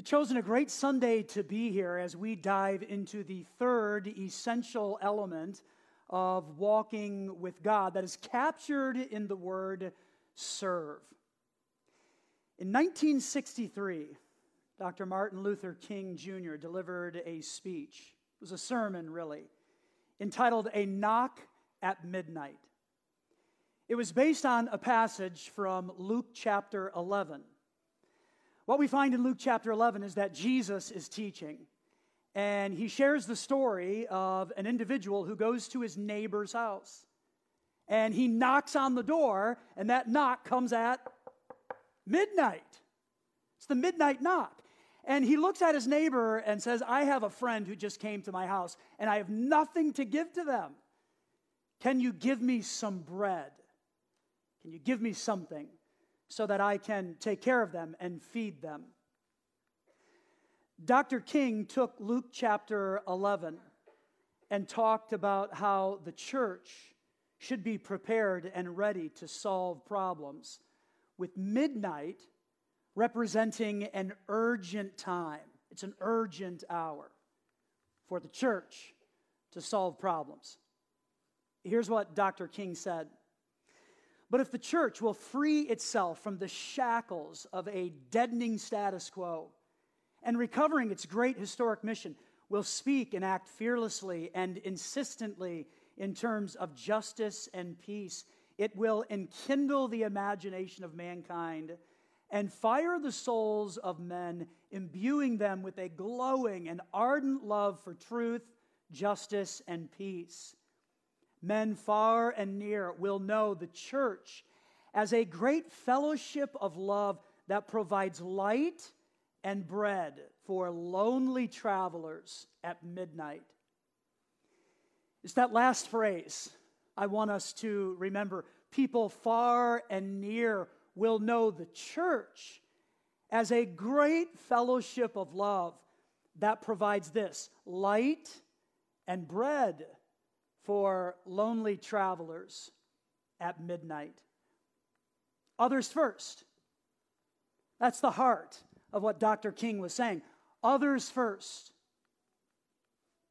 You've chosen a great Sunday to be here as we dive into the third essential element of walking with God that is captured in the word serve. In 1963, Dr. Martin Luther King Jr. delivered a speech. It was a sermon, really, entitled A Knock at Midnight. It was based on a passage from Luke chapter 11. What we find in Luke chapter 11 is that Jesus is teaching, and he shares the story of an individual who goes to his neighbor's house. And he knocks on the door, and that knock comes at midnight. It's the midnight knock. And he looks at his neighbor and says, I have a friend who just came to my house, and I have nothing to give to them. Can you give me some bread? Can you give me something so that I can take care of them and feed them? Dr. King took Luke chapter 11 and talked about how the church should be prepared and ready to solve problems, with midnight representing an urgent time. It's an urgent hour for the church to solve problems. Here's what Dr. King said but if the church will free itself from the shackles of a deadening status quo and recovering its great historic mission, will speak and act fearlessly and insistently in terms of justice and peace, it will enkindle the imagination of mankind and fire the souls of men, imbuing them with a glowing and ardent love for truth, justice, and peace men far and near will know the church as a great fellowship of love that provides light and bread for lonely travelers at midnight. It's that last phrase I want us to remember. People far and near will know the church as a great fellowship of love that provides this light and bread for lonely travelers at midnight. Others first. That's the heart of what Dr. King was saying. Others first.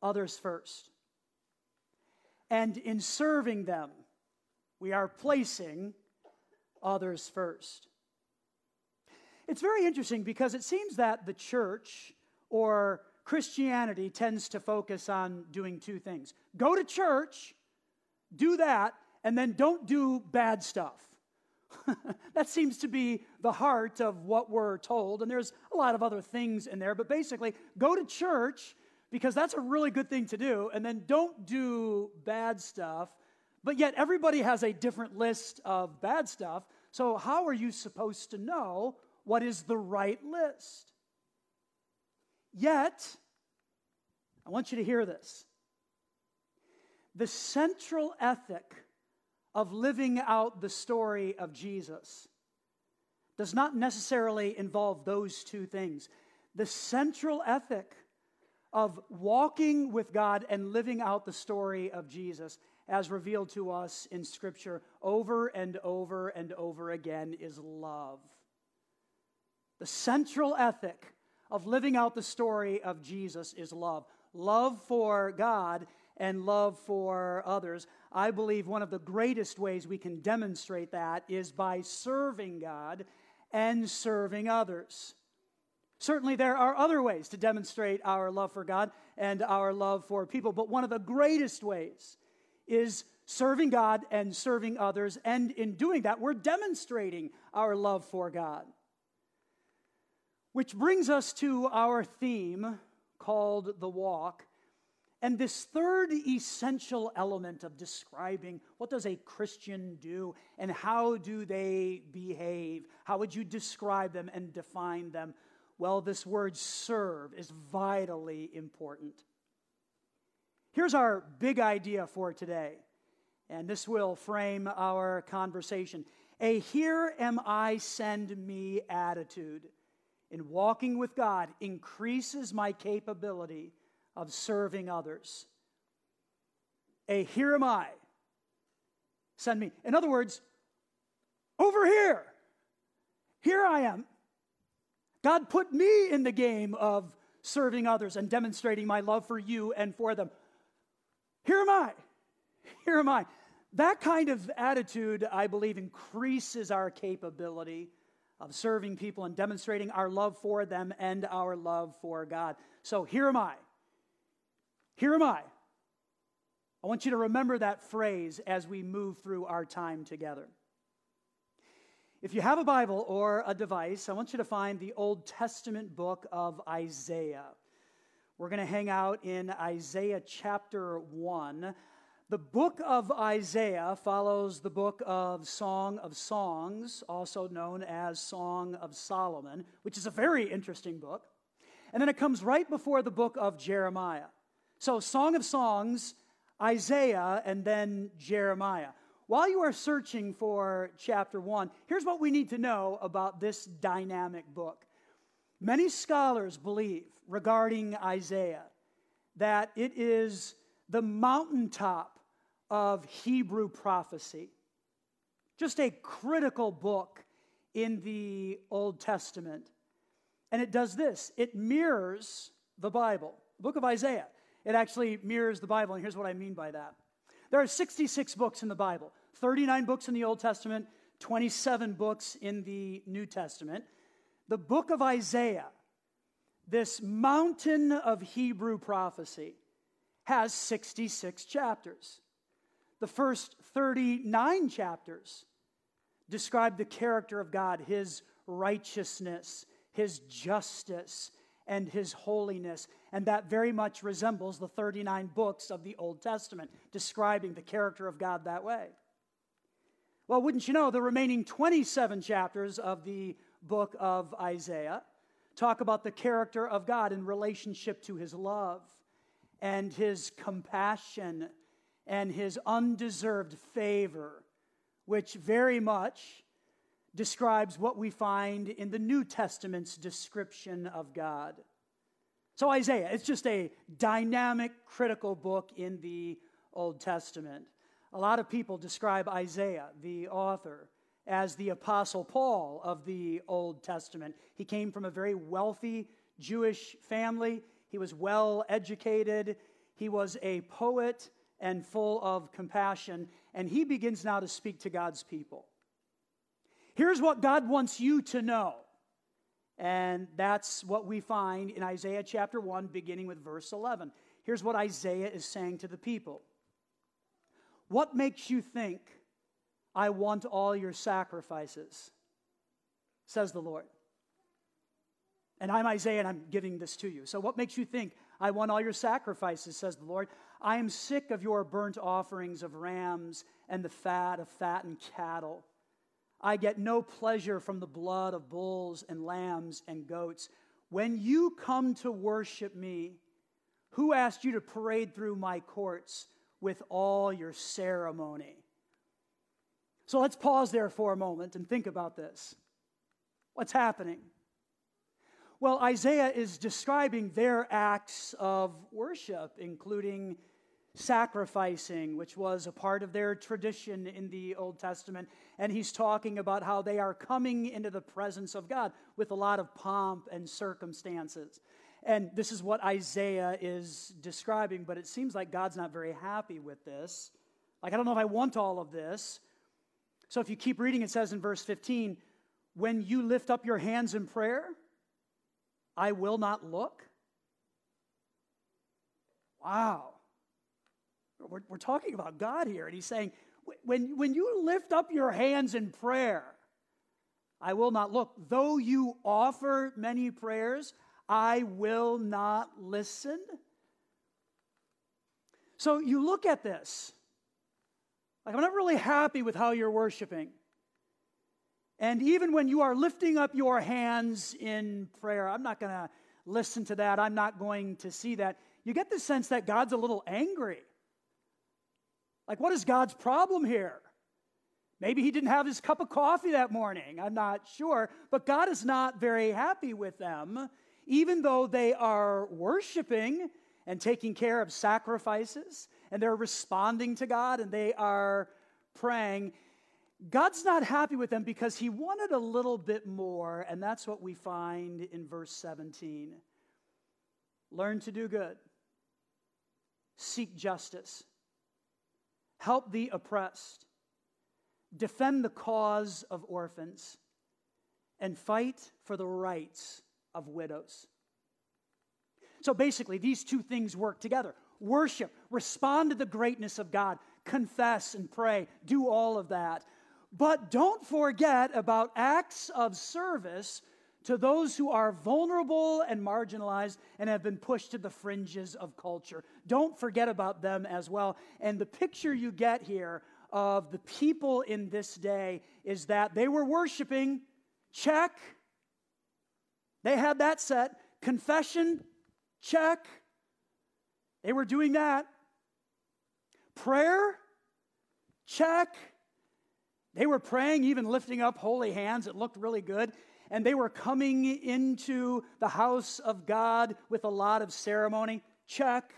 Others first. And in serving them, we are placing others first. It's very interesting because it seems that the church or Christianity tends to focus on doing two things go to church, do that, and then don't do bad stuff. that seems to be the heart of what we're told. And there's a lot of other things in there, but basically, go to church because that's a really good thing to do, and then don't do bad stuff. But yet, everybody has a different list of bad stuff. So, how are you supposed to know what is the right list? Yet, I want you to hear this. The central ethic of living out the story of Jesus does not necessarily involve those two things. The central ethic of walking with God and living out the story of Jesus, as revealed to us in Scripture over and over and over again, is love. The central ethic of living out the story of Jesus is love love for God and love for others. I believe one of the greatest ways we can demonstrate that is by serving God and serving others. Certainly, there are other ways to demonstrate our love for God and our love for people, but one of the greatest ways is serving God and serving others. And in doing that, we're demonstrating our love for God. Which brings us to our theme called the walk. And this third essential element of describing what does a Christian do and how do they behave? How would you describe them and define them? Well, this word serve is vitally important. Here's our big idea for today, and this will frame our conversation. A here am I, send me attitude in walking with God increases my capability of serving others. A here am I, send me. In other words, over here, here I am. God put me in the game of serving others and demonstrating my love for you and for them. Here am I. Here am I. That kind of attitude, I believe, increases our capability of serving people and demonstrating our love for them and our love for God. So here am I. Here am I. I want you to remember that phrase as we move through our time together. If you have a Bible or a device, I want you to find the Old Testament book of Isaiah. We're going to hang out in Isaiah chapter 1. The book of Isaiah follows the book of Song of Songs, also known as Song of Solomon, which is a very interesting book. And then it comes right before the book of Jeremiah. So, Song of Songs, Isaiah, and then Jeremiah. While you are searching for chapter one, here's what we need to know about this dynamic book. Many scholars believe regarding Isaiah that it is the mountaintop of Hebrew prophecy. Just a critical book in the Old Testament. And it does this it mirrors the Bible, the book of Isaiah. It actually mirrors the Bible, and here's what I mean by that. There are 66 books in the Bible, 39 books in the Old Testament, 27 books in the New Testament. The book of Isaiah, this mountain of Hebrew prophecy, has 66 chapters. The first 39 chapters describe the character of God, his righteousness, his justice, and his holiness. And that very much resembles the 39 books of the Old Testament, describing the character of God that way. Well, wouldn't you know, the remaining 27 chapters of the book of Isaiah talk about the character of God in relationship to his love and his compassion and his undeserved favor, which very much describes what we find in the New Testament's description of God. So, Isaiah, it's just a dynamic, critical book in the Old Testament. A lot of people describe Isaiah, the author, as the Apostle Paul of the Old Testament. He came from a very wealthy Jewish family, he was well educated, he was a poet and full of compassion. And he begins now to speak to God's people. Here's what God wants you to know. And that's what we find in Isaiah chapter 1, beginning with verse 11. Here's what Isaiah is saying to the people What makes you think I want all your sacrifices? Says the Lord. And I'm Isaiah and I'm giving this to you. So, what makes you think I want all your sacrifices, says the Lord? I am sick of your burnt offerings of rams and the fat of fattened cattle. I get no pleasure from the blood of bulls and lambs and goats. When you come to worship me, who asked you to parade through my courts with all your ceremony? So let's pause there for a moment and think about this. What's happening? Well, Isaiah is describing their acts of worship, including sacrificing, which was a part of their tradition in the Old Testament. And he's talking about how they are coming into the presence of God with a lot of pomp and circumstances. And this is what Isaiah is describing, but it seems like God's not very happy with this. Like, I don't know if I want all of this. So if you keep reading, it says in verse 15, when you lift up your hands in prayer, I will not look. Wow. We're, we're talking about God here, and he's saying, when, when you lift up your hands in prayer, I will not look. Though you offer many prayers, I will not listen. So you look at this. Like, I'm not really happy with how you're worshiping. And even when you are lifting up your hands in prayer, I'm not going to listen to that. I'm not going to see that. You get the sense that God's a little angry. Like, what is God's problem here? Maybe he didn't have his cup of coffee that morning. I'm not sure. But God is not very happy with them, even though they are worshiping and taking care of sacrifices and they're responding to God and they are praying. God's not happy with them because he wanted a little bit more, and that's what we find in verse 17. Learn to do good, seek justice, help the oppressed, defend the cause of orphans, and fight for the rights of widows. So basically, these two things work together worship, respond to the greatness of God, confess and pray, do all of that. But don't forget about acts of service to those who are vulnerable and marginalized and have been pushed to the fringes of culture. Don't forget about them as well. And the picture you get here of the people in this day is that they were worshiping, check. They had that set. Confession, check. They were doing that. Prayer, check. They were praying, even lifting up holy hands. It looked really good. And they were coming into the house of God with a lot of ceremony. Check.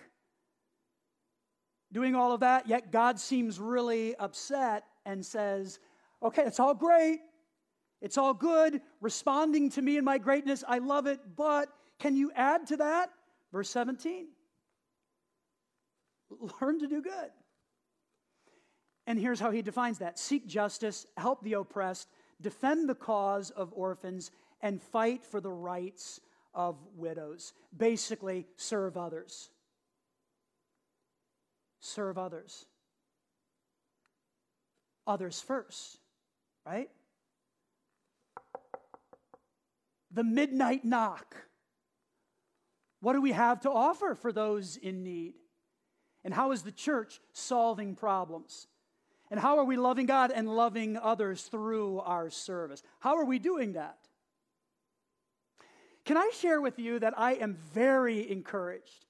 Doing all of that, yet God seems really upset and says, Okay, it's all great. It's all good. Responding to me in my greatness, I love it. But can you add to that? Verse 17 Learn to do good. And here's how he defines that seek justice, help the oppressed, defend the cause of orphans, and fight for the rights of widows. Basically, serve others. Serve others. Others first, right? The midnight knock. What do we have to offer for those in need? And how is the church solving problems? And how are we loving God and loving others through our service? How are we doing that? Can I share with you that I am very encouraged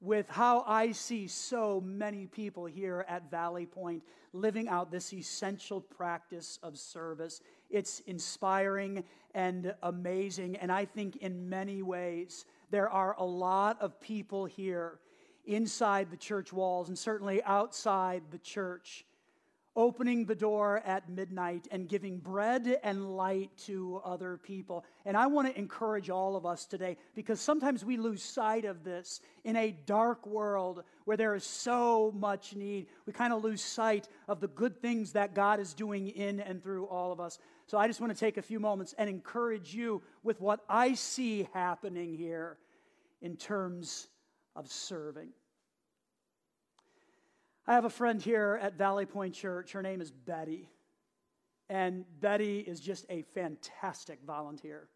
with how I see so many people here at Valley Point living out this essential practice of service? It's inspiring and amazing. And I think in many ways, there are a lot of people here inside the church walls and certainly outside the church opening the door at midnight and giving bread and light to other people. And I want to encourage all of us today because sometimes we lose sight of this in a dark world where there is so much need. We kind of lose sight of the good things that God is doing in and through all of us. So I just want to take a few moments and encourage you with what I see happening here in terms of serving. I have a friend here at Valley Point Church. Her name is Betty. And Betty is just a fantastic volunteer.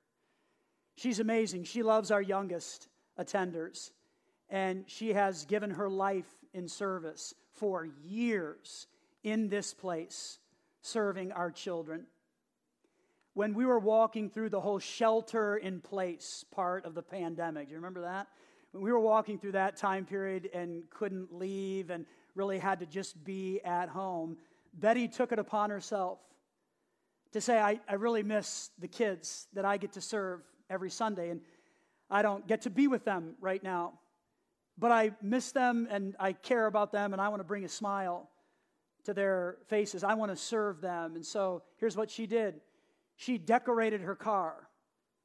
She's amazing. She loves our youngest attenders. And she has given her life in service for years in this place, serving our children. When we were walking through the whole shelter in place part of the pandemic, do you remember that? When we were walking through that time period and couldn't leave and really had to just be at home, Betty took it upon herself to say, I, I really miss the kids that I get to serve every Sunday, and I don't get to be with them right now. But I miss them and I care about them, and I want to bring a smile to their faces. I want to serve them. And so here's what she did she decorated her car,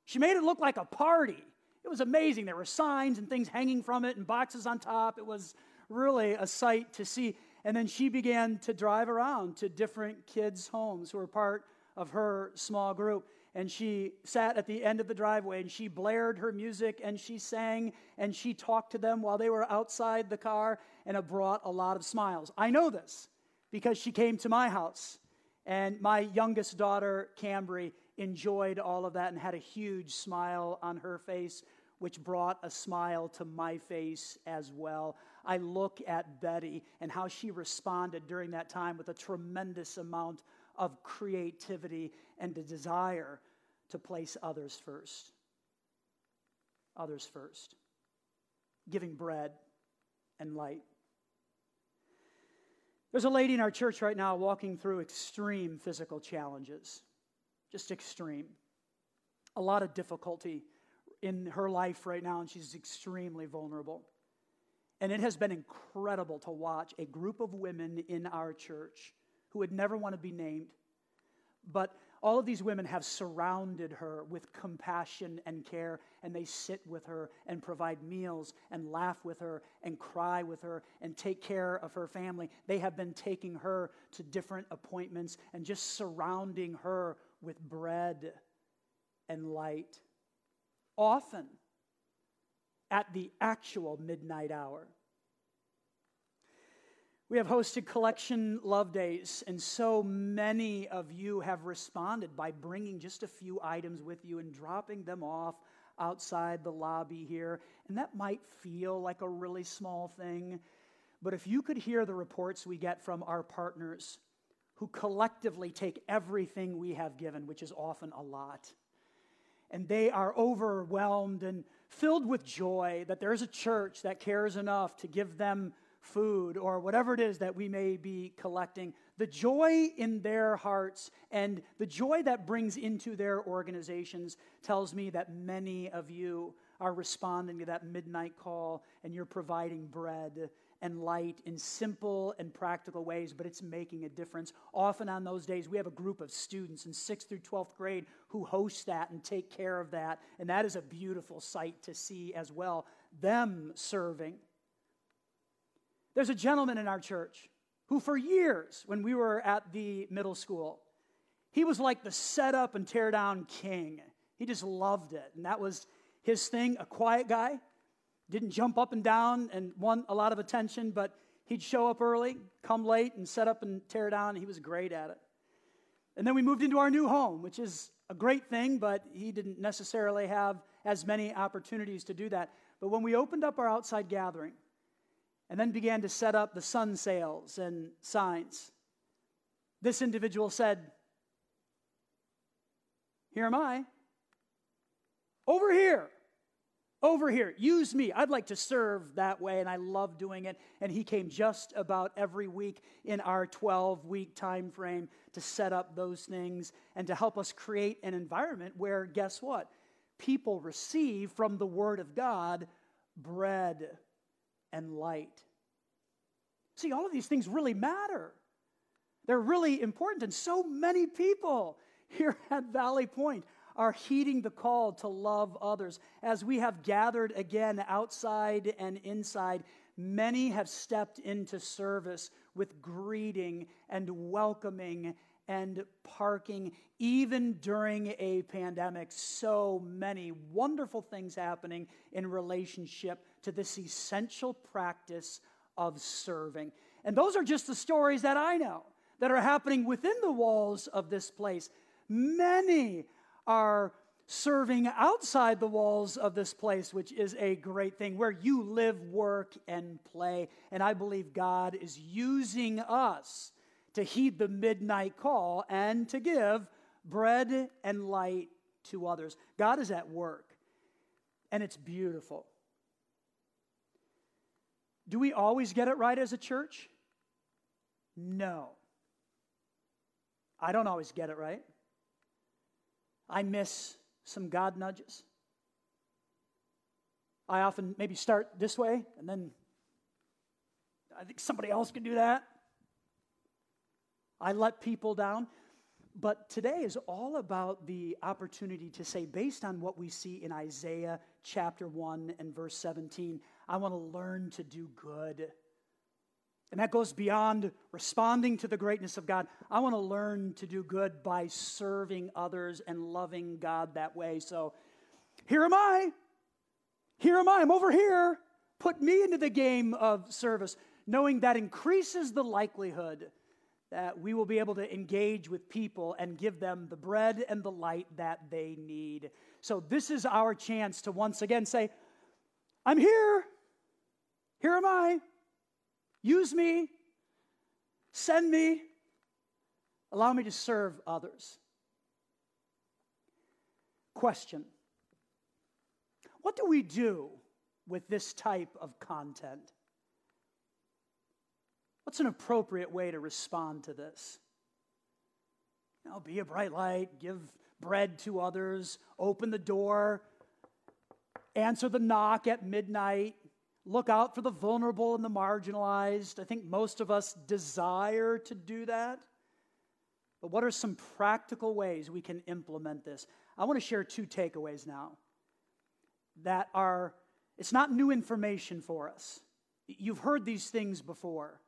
she made it look like a party. It was amazing. There were signs and things hanging from it and boxes on top. It was really a sight to see. And then she began to drive around to different kids' homes who were part of her small group. And she sat at the end of the driveway and she blared her music and she sang and she talked to them while they were outside the car and it brought a lot of smiles. I know this because she came to my house and my youngest daughter, Cambry, enjoyed all of that and had a huge smile on her face, which brought a smile to my face as well. I look at Betty and how she responded during that time with a tremendous amount of creativity and a desire to place others first. Others first. Giving bread and light. There's a lady in our church right now walking through extreme physical challenges, just extreme. A lot of difficulty in her life right now, and she's extremely vulnerable. And it has been incredible to watch a group of women in our church who would never want to be named, But all of these women have surrounded her with compassion and care, and they sit with her and provide meals and laugh with her and cry with her and take care of her family. They have been taking her to different appointments and just surrounding her with bread and light. Often at the actual midnight hour. We have hosted collection love days, and so many of you have responded by bringing just a few items with you and dropping them off outside the lobby here. And that might feel like a really small thing, but if you could hear the reports we get from our partners who collectively take everything we have given, which is often a lot, and they are overwhelmed and filled with joy that there's a church that cares enough to give them food or whatever it is that we may be collecting, the joy in their hearts and the joy that brings into their organizations tells me that many of you are responding to that midnight call and you're providing bread and light in simple and practical ways, but it's making a difference. Often on those days, we have a group of students in 6th through 12th grade who host that and take care of that, and that is a beautiful sight to see as well. Them serving there's a gentleman in our church who, for years, when we were at the middle school, he was like the set up and tear down king. He just loved it. And that was his thing, a quiet guy. Didn't jump up and down and want a lot of attention, but he'd show up early, come late, and set up and tear down. He was great at it. And then we moved into our new home, which is a great thing, but he didn't necessarily have as many opportunities to do that. But when we opened up our outside gathering, and then began to set up the sun sails and signs. This individual said, Here am I. Over here. Over here. Use me. I'd like to serve that way, and I love doing it. And he came just about every week in our 12 week time frame to set up those things and to help us create an environment where, guess what? People receive from the Word of God bread and light. See, all of these things really matter. They're really important, and so many people here at Valley Point are heeding the call to love others. As we have gathered again outside and inside, many have stepped into service with greeting and welcoming and parking, even during a pandemic. So many wonderful things happening in relationship to this essential practice of serving. And those are just the stories that I know that are happening within the walls of this place. Many are serving outside the walls of this place, which is a great thing, where you live, work, and play. And I believe God is using us to heed the midnight call and to give bread and light to others. God is at work, and it's beautiful. Do we always get it right as a church? No. I don't always get it right. I miss some God nudges. I often maybe start this way and then I think somebody else can do that. I let people down. But today is all about the opportunity to say, based on what we see in Isaiah chapter 1 and verse 17, I want to learn to do good. And that goes beyond responding to the greatness of God. I want to learn to do good by serving others and loving God that way. So here am I. Here am I. I'm over here. Put me into the game of service, knowing that increases the likelihood that we will be able to engage with people and give them the bread and the light that they need. So, this is our chance to once again say, I'm here. Here am I. Use me. Send me. Allow me to serve others. Question What do we do with this type of content? What's an appropriate way to respond to this? You know, be a bright light, give bread to others, open the door, answer the knock at midnight, look out for the vulnerable and the marginalized. I think most of us desire to do that. But what are some practical ways we can implement this? I want to share two takeaways now that are, it's not new information for us. You've heard these things before.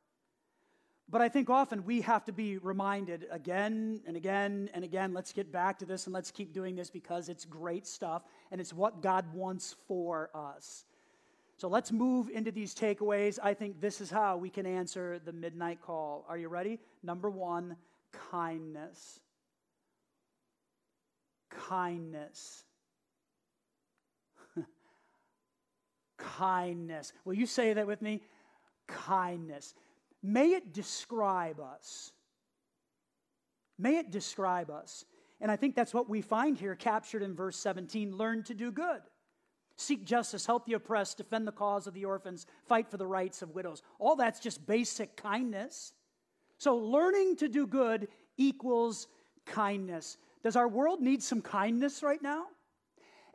But I think often we have to be reminded again and again and again let's get back to this and let's keep doing this because it's great stuff and it's what God wants for us. So let's move into these takeaways. I think this is how we can answer the midnight call. Are you ready? Number one, kindness. Kindness. kindness. Will you say that with me? Kindness. May it describe us. May it describe us. And I think that's what we find here captured in verse 17 learn to do good. Seek justice, help the oppressed, defend the cause of the orphans, fight for the rights of widows. All that's just basic kindness. So, learning to do good equals kindness. Does our world need some kindness right now?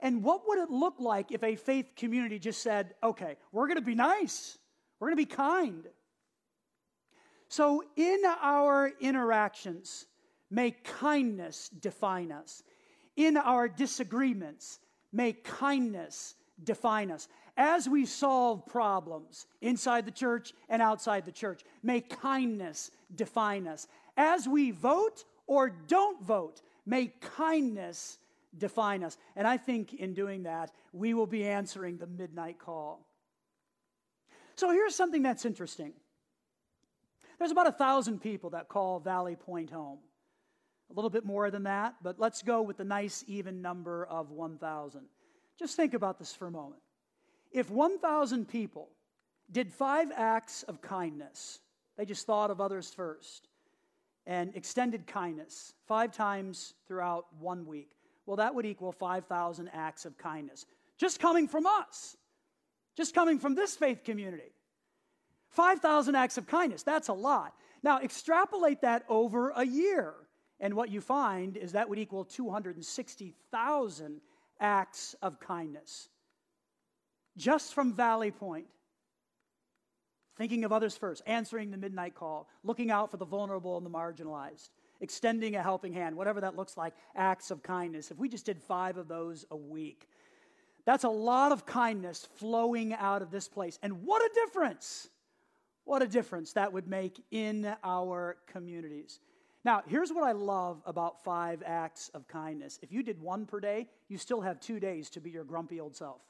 And what would it look like if a faith community just said, okay, we're going to be nice, we're going to be kind? So, in our interactions, may kindness define us. In our disagreements, may kindness define us. As we solve problems inside the church and outside the church, may kindness define us. As we vote or don't vote, may kindness define us. And I think in doing that, we will be answering the midnight call. So here's something that's interesting. There's about a thousand people that call Valley Point home. A little bit more than that, but let's go with the nice even number of 1,000. Just think about this for a moment. If 1,000 people did five acts of kindness, they just thought of others first, and extended kindness five times throughout one week, well, that would equal 5,000 acts of kindness. Just coming from us, just coming from this faith community. 5,000 acts of kindness, that's a lot. Now, extrapolate that over a year, and what you find is that would equal 260,000 acts of kindness. Just from Valley Point. Thinking of others first, answering the midnight call, looking out for the vulnerable and the marginalized, extending a helping hand, whatever that looks like, acts of kindness. If we just did five of those a week, that's a lot of kindness flowing out of this place. And what a difference! What a difference that would make in our communities. Now, here's what I love about five acts of kindness. If you did one per day, you still have two days to be your grumpy old self.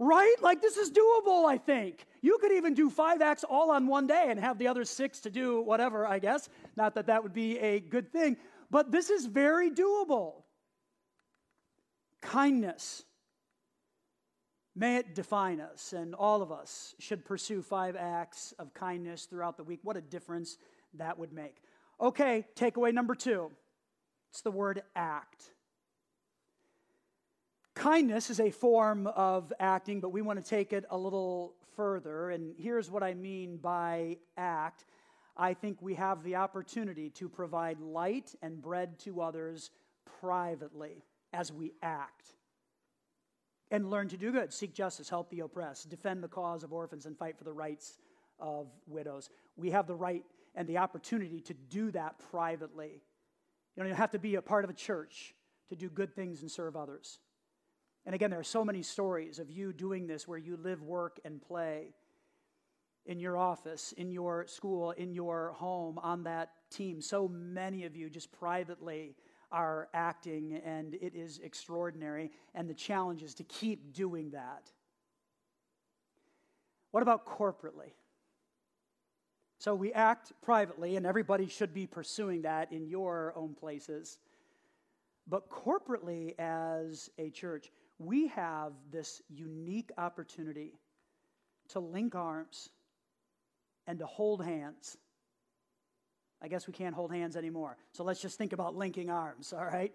Right? Like, this is doable, I think. You could even do five acts all on one day and have the other six to do whatever, I guess. Not that that would be a good thing, but this is very doable. Kindness. May it define us, and all of us should pursue five acts of kindness throughout the week. What a difference that would make. Okay, takeaway number two it's the word act. Kindness is a form of acting, but we want to take it a little further. And here's what I mean by act I think we have the opportunity to provide light and bread to others privately as we act and learn to do good, seek justice, help the oppressed, defend the cause of orphans, and fight for the rights of widows. We have the right and the opportunity to do that privately. You don't have to be a part of a church to do good things and serve others. And again, there are so many stories of you doing this where you live, work, and play in your office, in your school, in your home, on that team. So many of you just privately are acting, and it is extraordinary. And the challenge is to keep doing that. What about corporately? So we act privately, and everybody should be pursuing that in your own places. But corporately, as a church, we have this unique opportunity to link arms and to hold hands I guess we can't hold hands anymore. So let's just think about linking arms, all right?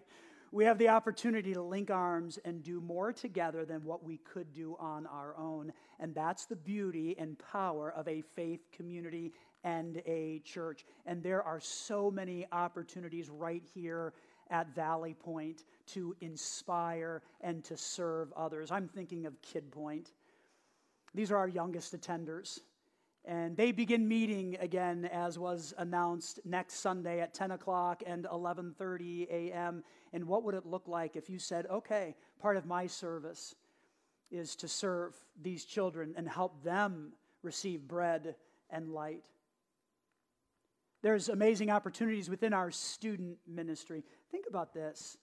We have the opportunity to link arms and do more together than what we could do on our own. And that's the beauty and power of a faith community and a church. And there are so many opportunities right here at Valley Point to inspire and to serve others. I'm thinking of Kid Point. These are our youngest attenders. And they begin meeting again, as was announced next Sunday at 10 o'clock and 11:30 a.m. And what would it look like if you said, "Okay, part of my service is to serve these children and help them receive bread and light"? There's amazing opportunities within our student ministry. Think about this.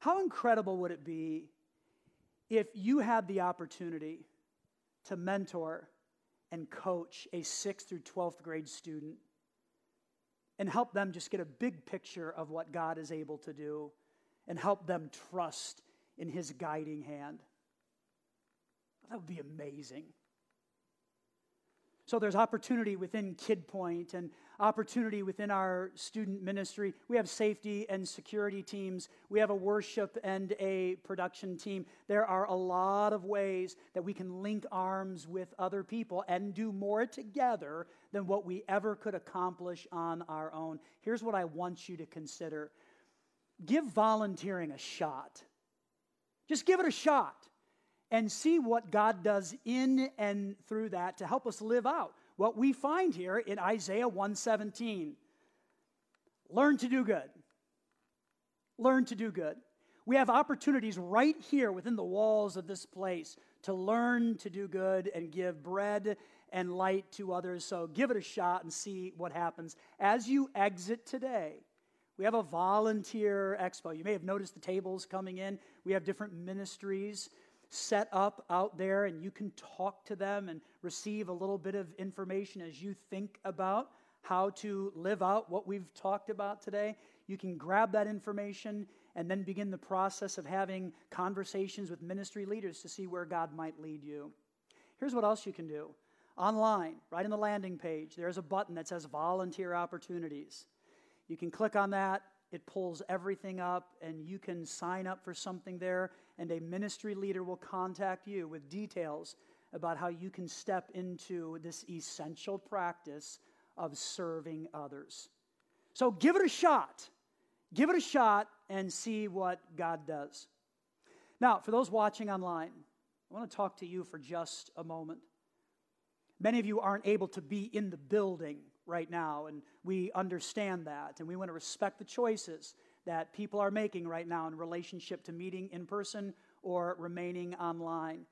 How incredible would it be if you had the opportunity to mentor and coach a 6th through 12th grade student and help them just get a big picture of what God is able to do and help them trust in His guiding hand. That would be amazing. So there's opportunity within Kid Point and opportunity within our student ministry. We have safety and security teams. We have a worship and a production team. There are a lot of ways that we can link arms with other people and do more together than what we ever could accomplish on our own. Here's what I want you to consider give volunteering a shot. Just give it a shot and see what God does in and through that to help us live out what we find here in Isaiah 117. Learn to do good. Learn to do good. We have opportunities right here within the walls of this place to learn to do good and give bread and light to others. So give it a shot and see what happens. As you exit today, we have a volunteer expo. You may have noticed the tables coming in. We have different ministries set up out there and you can talk to them and receive a little bit of information as you think about how to live out what we've talked about today. You can grab that information and then begin the process of having conversations with ministry leaders to see where God might lead you. Here's what else you can do online, right in the landing page, there's a button that says volunteer opportunities. You can click on that, it pulls everything up, and you can sign up for something there and a ministry leader will contact you with details about how you can step into this essential practice of serving others. So give it a shot. Give it a shot and see what God does. Now, for those watching online, I want to talk to you for just a moment. Many of you aren't able to be in the building right now, and we understand that, and we want to respect the choices that people are making right now in relationship to meeting in person or remaining online.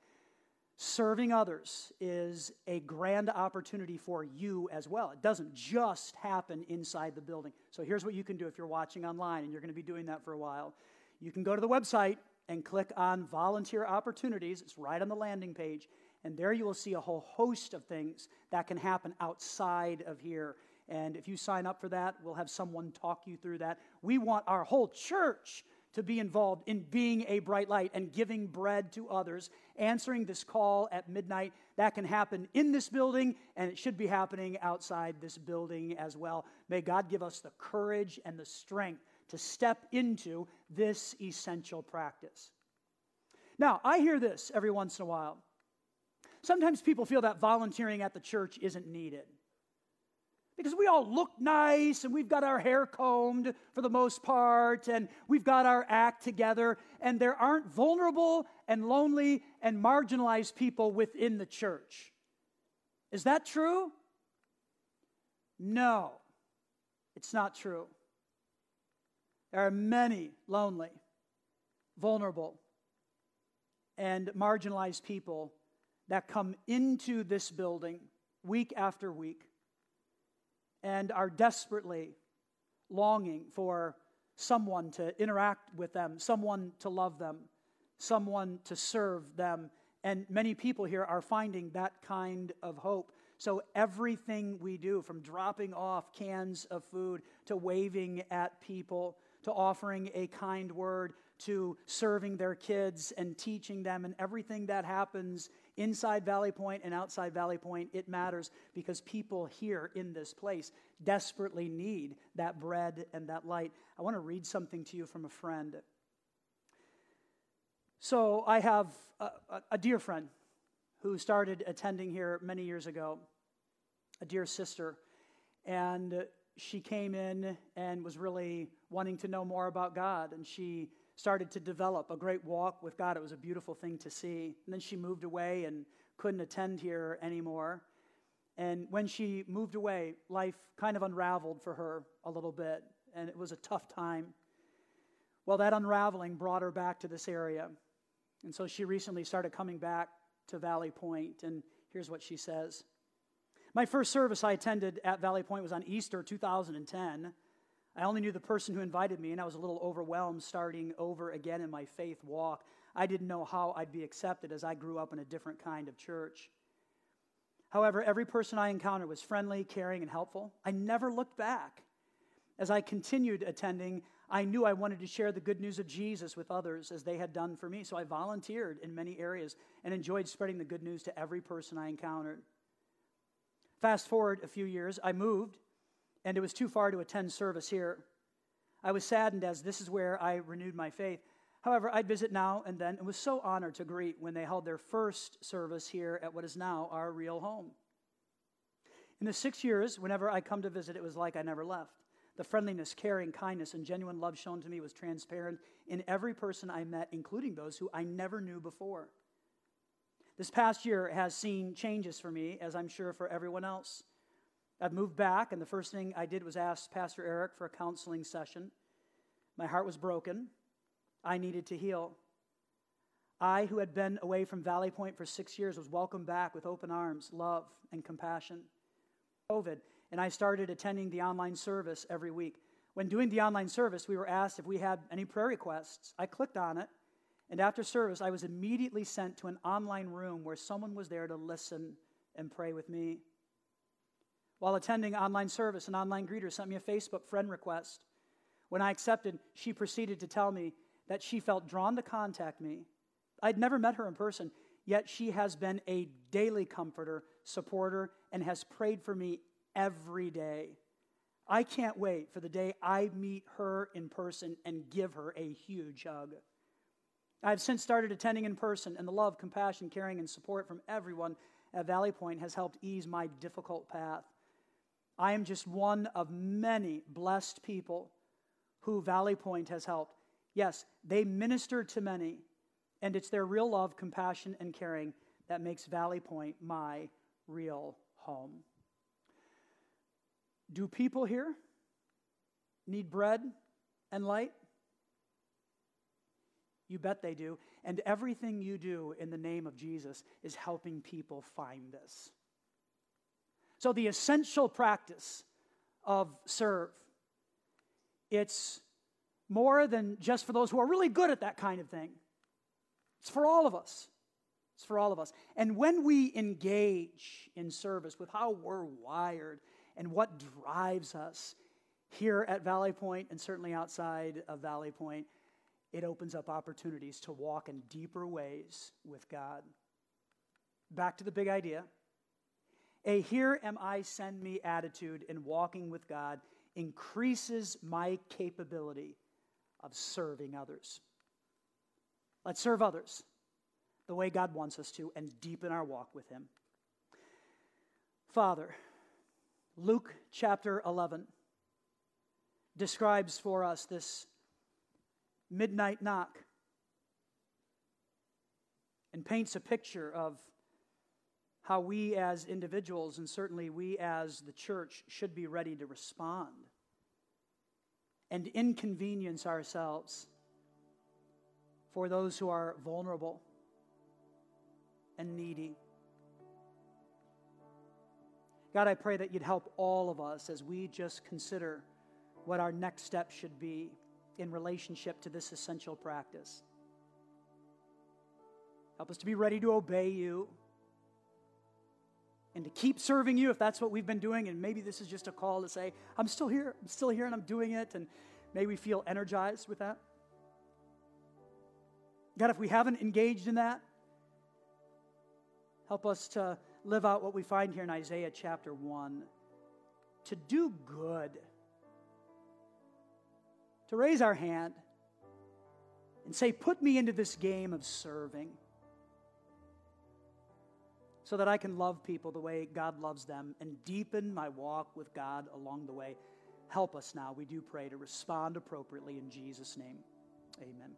Serving others is a grand opportunity for you as well. It doesn't just happen inside the building. So here's what you can do if you're watching online and you're going to be doing that for a while. You can go to the website and click on volunteer opportunities. It's right on the landing page. And there you will see a whole host of things that can happen outside of here. And if you sign up for that, we'll have someone talk you through that. We want our whole church to be involved in being a bright light and giving bread to others, answering this call at midnight. That can happen in this building, and it should be happening outside this building as well. May God give us the courage and the strength to step into this essential practice. Now, I hear this every once in a while. Sometimes people feel that volunteering at the church isn't needed because we all look nice and we've got our hair combed for the most part and we've got our act together, and there aren't vulnerable and lonely and marginalized people within the church. Is that true? No, it's not true. There are many lonely, vulnerable, and marginalized people that come into this building week after week and are desperately longing for someone to interact with them, someone to love them, someone to serve them. And many people here are finding that kind of hope. So, everything we do, from dropping off cans of food to waving at people, to offering a kind word, to serving their kids and teaching them, and everything that happens inside Valley Point and outside Valley Point, it matters because people here in this place desperately need that bread and that light. I want to read something to you from a friend. So, I have a, a dear friend who started attending here many years ago, a dear sister, and she came in and was really wanting to know more about God, and she started to develop a great walk with God. It was a beautiful thing to see. And then she moved away and couldn't attend here anymore. And when she moved away, life kind of unraveled for her a little bit, and it was a tough time. Well, that unraveling brought her back to this area. And so she recently started coming back to Valley Point, and here's what she says. My first service I attended at Valley Point was on Easter 2010. I only knew the person who invited me, and I was a little overwhelmed starting over again in my faith walk. I didn't know how I'd be accepted as I grew up in a different kind of church. However, every person I encountered was friendly, caring, and helpful. I never looked back. As I continued attending, I knew I wanted to share the good news of Jesus with others as they had done for me. So I volunteered in many areas and enjoyed spreading the good news to every person I encountered. Fast forward a few years, I moved, and it was too far to attend service here. I was saddened as this is where I renewed my faith. However, I'd visit now and then and was so honored to greet when they held their first service here at what is now our real home. In the six years, whenever I come to visit, it was like I never left. The friendliness, caring, kindness, and genuine love shown to me was transparent in every person I met, including those who I never knew before. This past year has seen changes for me, as I'm sure for everyone else. I've moved back, and the first thing I did was ask Pastor Eric for a counseling session. My heart was broken. I needed to heal. I, who had been away from Valley Point for six years, was welcomed back with open arms, love, and compassion. COVID, and I started attending the online service every week. When doing the online service, we were asked if we had any prayer requests. I clicked on it, and after service, I was immediately sent to an online room where someone was there to listen and pray with me. While attending online service, an online greeter sent me a Facebook friend request. When I accepted, she proceeded to tell me that she felt drawn to contact me. I'd never met her in person, yet she has been a daily comforter, supporter, and has prayed for me every day. I can't wait for the day I meet her in person and give her a huge hug. I've since started attending in person, and the love, compassion, caring, and support from everyone at Valley Point has helped ease my difficult path. I am just one of many blessed people who Valley Point has helped. Yes, they minister to many, and it's their real love, compassion, and caring that makes Valley Point my real home. Do people here need bread and light? You bet they do. And everything you do in the name of Jesus is helping people find this. So the essential practice of serve it's more than just for those who are really good at that kind of thing. It's for all of us. It's for all of us. And when we engage in service with how we're wired and what drives us here at Valley Point and certainly outside of Valley Point, it opens up opportunities to walk in deeper ways with God. Back to the big idea. A here am I, send me attitude in walking with God increases my capability of serving others. Let's serve others the way God wants us to and deepen our walk with Him. Father, Luke chapter 11 describes for us this midnight knock and paints a picture of how we as individuals and certainly we as the church should be ready to respond and inconvenience ourselves for those who are vulnerable and needy. God, I pray that you'd help all of us as we just consider what our next step should be in relationship to this essential practice. Help us to be ready to obey you and to keep serving you if that's what we've been doing. And maybe this is just a call to say, I'm still here, I'm still here, and I'm doing it. And may we feel energized with that. God, if we haven't engaged in that, help us to live out what we find here in Isaiah chapter 1 to do good, to raise our hand and say, Put me into this game of serving so that I can love people the way God loves them and deepen my walk with God along the way. Help us now, we do pray, to respond appropriately in Jesus' name. Amen.